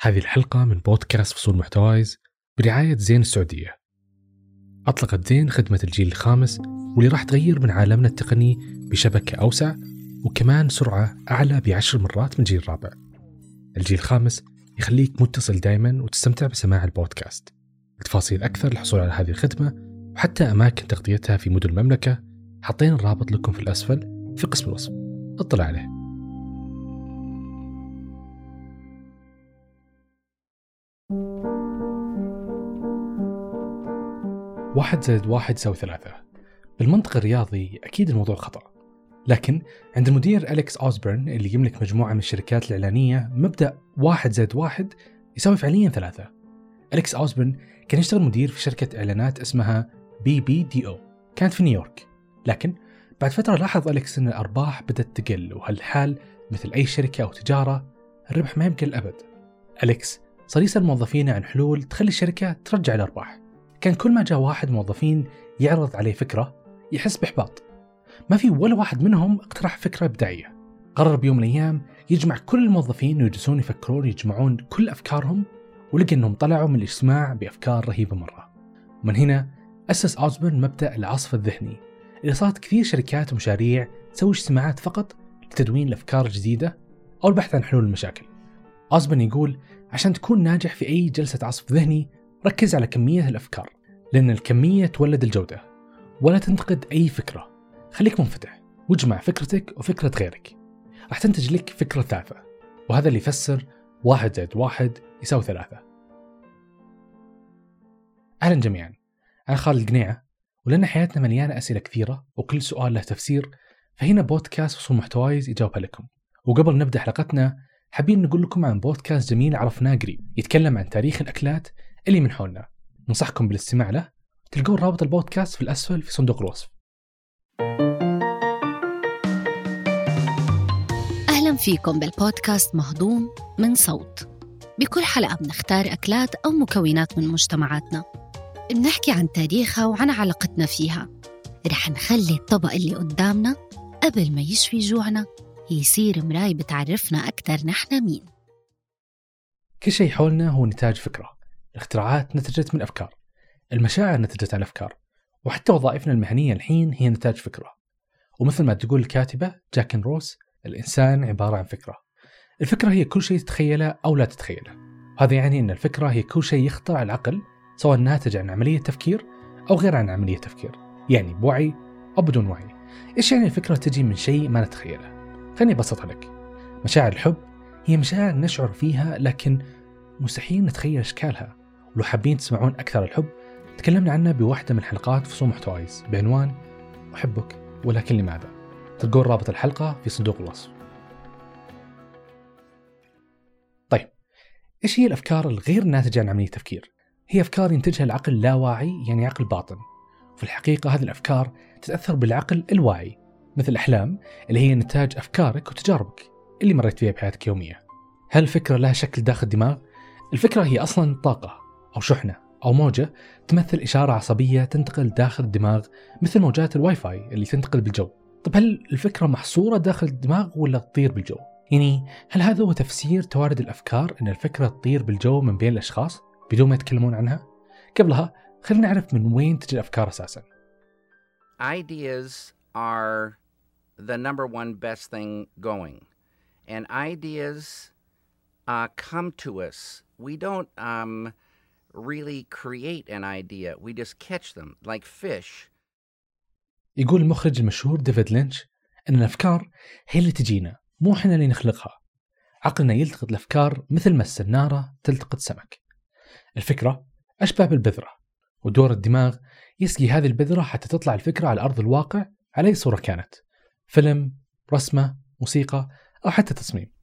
هذه الحلقة من بودكاست فصول محتوايز برعاية زين السعودية. أطلقت زين خدمة الجيل الخامس واللي راح تغير من عالمنا التقني بشبكة أوسع وكمان سرعة أعلى بعشر مرات من الجيل الرابع الجيل الخامس يخليك متصل دائما وتستمتع بسماع البودكاست. لتفاصيل أكثر للحصول على هذه الخدمة وحتى أماكن تغطيتها في مدن المملكة حطينا الرابط لكم في الأسفل في قسم الوصف. اطلع عليه. واحد زائد واحد يساوي ثلاثة. بالمنطق الرياضي أكيد الموضوع خطأ. لكن عند المدير أليكس أوزبرن اللي يملك مجموعة من الشركات الإعلانية مبدأ واحد زائد واحد يساوي فعليا ثلاثة. أليكس أوزبرن كان يشتغل مدير في شركة إعلانات اسمها BBDO. كانت في نيويورك. لكن بعد فترة لاحظ أليكس أن الأرباح بدأت تقل وهالحال مثل أي شركة أو تجارة الربح ما يبقى الأبد أليكس صار يسأل موظفينه عن حلول تخلي الشركة ترجع الأرباح. كان كل ما جاء واحد موظفين يعرض عليه فكرة يحس بإحباط. ما في ولا واحد منهم اقترح فكرة إبداعية. قرر بيوم من الأيام يجمع كل الموظفين ويجلسون يفكرون يجمعون كل أفكارهم ولقى أنهم طلعوا من الاجتماع بأفكار رهيبة مرة. من هنا أسس أوزبرن مبدأ العصف الذهني. اللي صارت كثير شركات ومشاريع تسوي اجتماعات فقط لتدوين الأفكار الجديدة أو البحث عن حلول المشاكل. أوزبرن يقول عشان تكون ناجح في أي جلسة عصف ذهني ركز على كمية الأفكار لأن الكمية تولد الجودة ولا تنتقد أي فكرة. خليك منفتح واجمع فكرتك وفكرة غيرك. راح تنتج لك فكرة ثالثة وهذا اللي يفسر واحد زائد واحد يساوي ثلاثة. أهلا جميعا. أنا خالد قنيعة ولأن حياتنا مليانة أسئلة كثيرة وكل سؤال له تفسير فهنا بودكاست وصول محتوايز يجاوبها لكم. وقبل نبدأ حلقتنا حابين نقول لكم عن بودكاست جميل عرفناه قريب يتكلم عن تاريخ الأكلات اللي من حولنا. ننصحكم بالاستماع له. تلقون رابط البودكاست في الأسفل في صندوق الوصف. أهلا فيكم بالبودكاست مهضوم من صوت. بكل حلقة بنختار أكلات أو مكونات من مجتمعاتنا. بنحكي عن تاريخها وعن علاقتنا فيها. رح نخلي الطبق اللي قدامنا قبل ما يشفي جوعنا يصير مراي بتعرفنا أكثر نحن مين. كل شيء حولنا هو نتاج فكرة. الاختراعات نتجت من أفكار. المشاعر نتجت عن أفكار. وحتى وظائفنا المهنية الحين هي نتاج فكرة. ومثل ما تقول الكاتبة جاكن روس الإنسان عبارة عن فكرة. الفكرة هي كل شيء تتخيله أو لا تتخيله. وهذا يعني أن الفكرة هي كل شيء يخطر على العقل سواء ناتج عن عملية تفكير أو غير عن عملية تفكير. يعني بوعي أو بدون وعي. إيش يعني الفكرة تجي من شيء ما نتخيله؟ خليني أبسطها لك. مشاعر الحب هي مشاعر نشعر فيها لكن مستحيل نتخيل أشكالها. ولو حابين تسمعون أكثر الحب تكلمنا عنه بواحدة من حلقات فصول محتوايز. بعنوان أحبك ولكن لماذا؟ تلقون رابط الحلقة في صندوق الوصف. طيب إيش هي الأفكار الغير ناتجة عن عملية تفكير؟ هي أفكار ينتجها العقل اللاواعي يعني عقل باطن. وفي الحقيقة هذه الأفكار تتأثر بالعقل الواعي مثل الأحلام اللي هي نتاج أفكارك وتجاربك اللي مريت فيها بحياتك اليومية هل الفكرة لها شكل داخل الدماغ؟ الفكرة هي أصلا طاقة. أو شحنة أو موجة تمثل إشارة عصبية تنتقل داخل الدماغ مثل موجات الواي فاي اللي تنتقل بالجو طب هل الفكرة محصورة داخل الدماغ ولا تطير بالجو؟ يعني هل هذا هو تفسير توارد الأفكار أن الفكرة تطير بالجو من بين الأشخاص بدون ما يتكلمون عنها؟ قبلها خلينا نعرف من وين تجي الأفكار أساسا Ideas are the number one best thing going. And ideas uh, come to us. We don't um, really create an idea, we just catch them like fish. يقول المخرج المشهور ديفيد لينش أن الأفكار هي اللي تجينا مو إحنا اللي نخلقها. عقلنا يلتقط الأفكار مثل ما السنارة تلتقط سمك. الفكرة أشبه بالبذرة ودور الدماغ يسقي هذه البذرة حتى تطلع الفكرة على أرض الواقع على أي صورة كانت فيلم، رسمة، موسيقى أو حتى تصميم.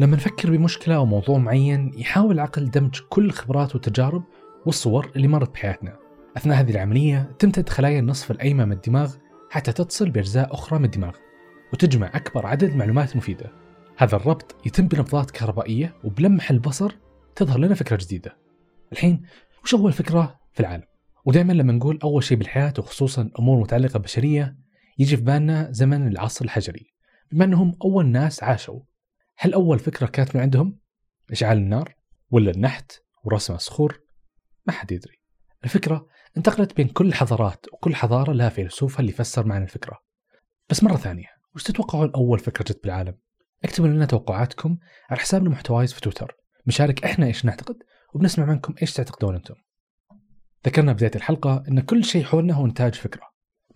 لما نفكر بمشكلة أو موضوع معين يحاول العقل دمج كل الخبرات والتجارب والصور اللي مرت بحياتنا. أثناء هذه العملية تمتد خلايا النصف الأيمن من الدماغ حتى تتصل بأجزاء أخرى من الدماغ وتجمع أكبر عدد معلومات مفيدة. هذا الربط يتم بنبضات كهربائية وبلمح البصر تظهر لنا فكرة جديدة. الحين وش أول فكرة في العالم؟ ودائما لما نقول أول شيء بالحياة وخصوصا أمور متعلقة بالبشرية يجي في بالنا زمن العصر الحجري بما أنهم أول ناس عاشوا. هل أول فكرة كانت من عندهم؟ إشعال النار؟ ولا النحت ورسم الصخور؟ ما حد يدري الفكرة انتقلت بين كل الحضارات وكل حضارة لها فيلسوفها اللي فسر معنى الفكرة بس مرة ثانية وش تتوقعون أول فكرة جت بالعالم؟ اكتبوا لنا توقعاتكم على حسابنا محتوايز في تويتر بنشارك إحنا إيش نعتقد وبنسمع منكم إيش تعتقدون أنتم ذكرنا بداية الحلقة إن كل شيء حولنا هو نتاج فكرة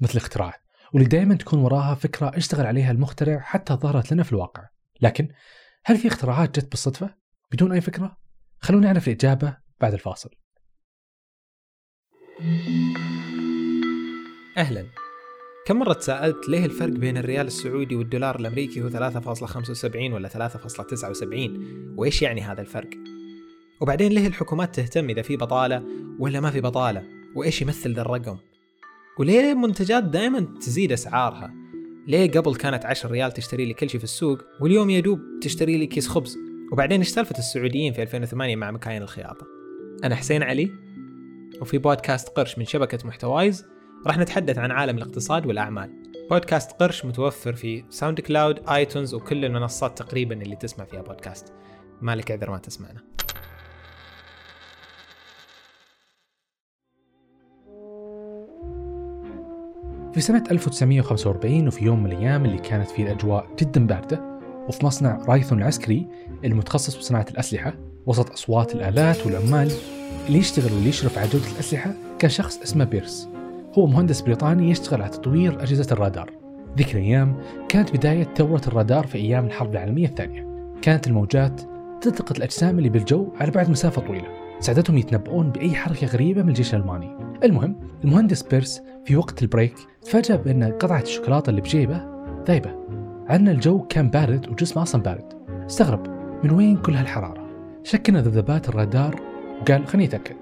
مثل الاختراعات واللي دائما تكون وراها فكرة اشتغل عليها المخترع حتى ظهرت لنا في الواقع لكن هل في اختراعات جت بالصدفة بدون أي فكرة؟ خلونا نعرف الإجابة بعد الفاصل أهلا كم مرة تساءلت ليه الفرق بين الريال السعودي والدولار الأمريكي هو 3.75 ولا 3.79 وإيش يعني هذا الفرق؟ وبعدين ليه الحكومات تهتم إذا في بطالة ولا ما في بطالة وإيش يمثل ذا الرقم؟ وليه منتجات دائما تزيد أسعارها؟ ليه قبل كانت 10 ريال تشتري لي كل شيء في السوق واليوم يا دوب تشتري لي كيس خبز؟ وبعدين إيش سالفة السعوديين في 2008 مع مكاين الخياطة؟ أنا حسين علي وفي بودكاست قرش من شبكة محتوايز راح نتحدث عن عالم الاقتصاد والأعمال بودكاست قرش متوفر في SoundCloud iTunes وكل المنصات تقريبا اللي تسمع فيها بودكاست مالك عذر ما تسمعنا في سنة 1945 وفي يوم من الأيام اللي كانت فيه الأجواء جدا باردة وفي مصنع Raytheon العسكري المتخصص بصناعة الأسلحة وسط أصوات الآلات والعمال اللي يشتغل واللي يشرف على جودة الأسلحة كان شخص اسمه بيرس. هو مهندس بريطاني يشتغل على تطوير أجهزة الرادار. ذيك الأيام كانت بداية ثورة الرادار في أيام الحرب العالمية الثانية. كانت الموجات تلتقط الأجسام اللي بالجو على بعد مسافة طويلة. ساعدتهم يتنبؤون بأي حركة غريبة من الجيش الألماني. المهم المهندس بيرس في وقت ال break تفاجأ بأن قطعة الشوكولاتة اللي بجيبه ذايبة. عن الجو كان بارد وجسمه أصلا بارد. استغرب من وين كل هالحرارة؟ شك إن ذبذبات الرادار. وقال خليني أتأكد.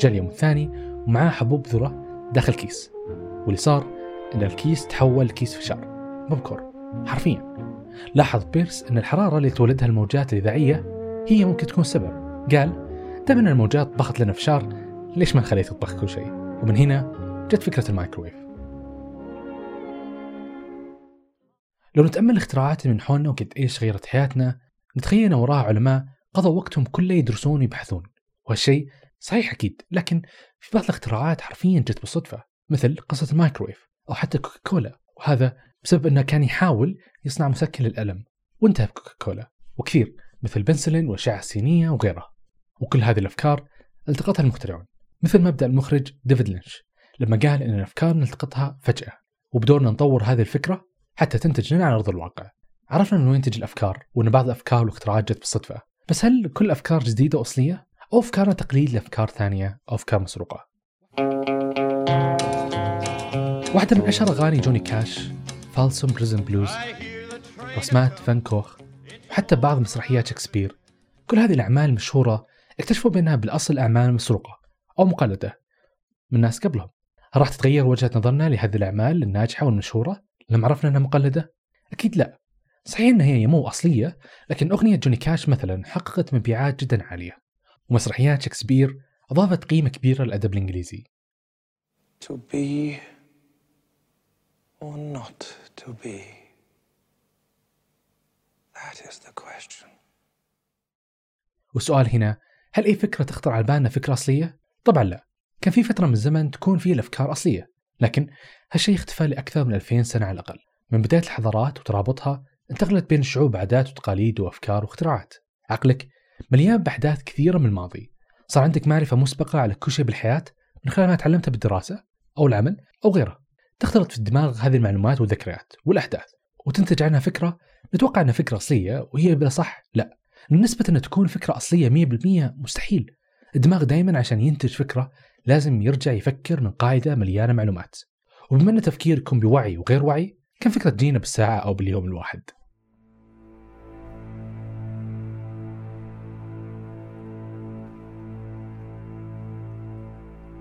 جاء اليوم الثاني ومعاه حبوب ذرة داخل كيس. واللي صار إن الكيس تحول كيس فشار. مبكر. حرفيا. لاحظ بيرس إن الحرارة اللي تولدها الموجات الإذاعية هي ممكن تكون سبب. قال دام إن الموجات طبخت لنا فشار ليش ما نخليه تطبخ كل شيء؟ ومن هنا جت فكرة المايكرويف لو نتأمل الاختراعات من حولنا وقد إيش غيرت حياتنا نتخيل إن وراها علماء قضوا وقتهم كله يدرسون ويبحثون. وهالشيء صحيح أكيد لكن في بعض الاختراعات حرفيا جت بالصدفة مثل قصة المايكرويف أو حتى كوكا كولا وهذا بسبب إنه كان يحاول يصنع مسكن للألم. وانتهى بكوكا كولا وكثير مثل بنسلين والاشعه السينيه وغيرها. وكل هذه الأفكار التقطها المخترعون مثل مبدأ المخرج ديفيد لينش لما قال إن الأفكار نلتقطها فجأة. وبدورنا نطور هذه الفكرة حتى تنتج لنا على أرض الواقع. عرفنا من وين تجي الأفكار وأن بعض الأفكار والاختراعات جت بالصدفة. بس هل كل الافكار جديدة وأصلية؟ أو أفكارنا تقليد لأفكار ثانية أو أفكار مسروقة؟ واحدة من أشهر أغاني جوني كاش Folsom Prison Blues رسمات فان كوخ وحتى بعض مسرحيات شكسبير. كل هذه الأعمال المشهورة اكتشفوا بأنها بالأصل أعمال مسروقة أو مقلدة من ناس قبلهم. هل راح تتغير وجهة نظرنا لهذه الأعمال الناجحة والمشهورة؟ لما عرفنا أنها مقلدة؟ أكيد لا صحيح أنها هي مو أصلية لكن أغنية جوني كاش مثلا حققت مبيعات جدا عالية ومسرحيات شكسبير أضافت قيمة كبيرة للأدب الإنجليزي. To be or not to be? That is the question. والسؤال هنا هل أي فكرة تخطر على بالنا فكرة أصلية؟ طبعا لا. كان في فترة من الزمن تكون فيها الأفكار أصلية، لكن هالشيء اختفى لأكثر من 2000 سنة على الأقل. من بداية الحضارات وترابطها انتقلت بين الشعوب عادات وتقاليد وأفكار واختراعات. عقلك مليان بأحداث كثيرة من الماضي صار عندك معرفة مسبقة على كل شيء بالحياة من خلال ما تعلمتها بالدراسة أو العمل أو غيره تختلط في الدماغ هذه المعلومات والذكريات والأحداث وتنتج عنها فكرة نتوقع أنها فكرة أصلية وهي بلا صح لا نسبة أنها تكون فكرة أصلية 100% مستحيل الدماغ دائما عشان ينتج فكرة لازم يرجع يفكر من قاعدة مليانة معلومات. وبما أن تفكيركم بوعي وغير وعي كم فكرة تجينا بالساعة أو باليوم الواحد؟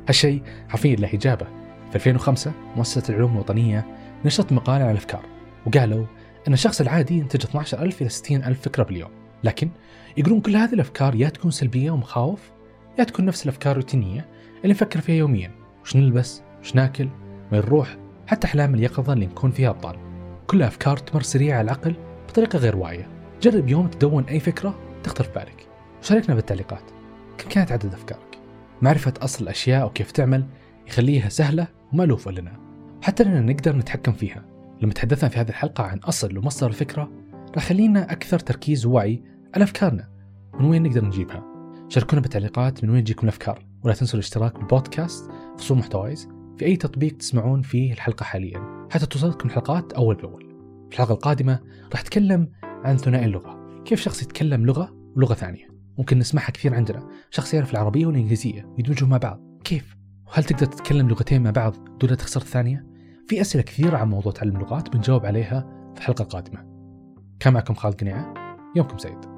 هالشيء حرفيا له إجابة في 2005 مؤسسة العلوم الوطنية نشرت مقالة عن الأفكار وقالوا أن الشخص العادي ينتج 12000 إلى 60000 فكرة باليوم. لكن يقولون كل هذه الأفكار يا تكون سلبية ومخاوف يا تكون نفس الأفكار الروتينية اللي نفكر فيها يوميا. وش نلبس؟ وش ناكل؟ وين نروح حتى أحلام اليقظة اللي نكون فيها أبطال. كلها أفكار تمر سريعة على العقل بطريقة غير واعية. جرب يوم تدون أي فكرة تخطر في بالك. شاركنا بالتعليقات. كم كانت عدد أفكارك؟ معرفة أصل الأشياء وكيف تعمل يخليها سهلة ومألوفة لنا. حتى أننا نقدر نتحكم فيها. لما تحدثنا في هذه الحلقة عن أصل ومصدر الفكرة راح يخلينا أكثر تركيز ووعي على أفكارنا. من وين نقدر نجيبها؟ شاركونا بالتعليقات من وين تجيكم الأفكار؟ ولا تنسوا الاشتراك بالبودكاست فصول محتوايز في أي تطبيق تسمعون فيه الحلقة حاليا. حتى توصلكم الحلقات أول بأول. في الحلقة القادمة راح أتكلم عن ثنائي اللغة. كيف شخص يتكلم لغة ولغة ثانية؟ ممكن نسمعها كثير عندنا. شخص يعرف العربية والإنجليزية يدمجهم مع بعض. كيف؟ وهل تقدر تتكلم لغتين مع بعض دون تخسر الثانية؟ في أسئلة كثيرة عن موضوع تعلم اللغات بنجاوب عليها في الحلقة القادمة. كان معكم خالد قنيعة. يومكم سعيد.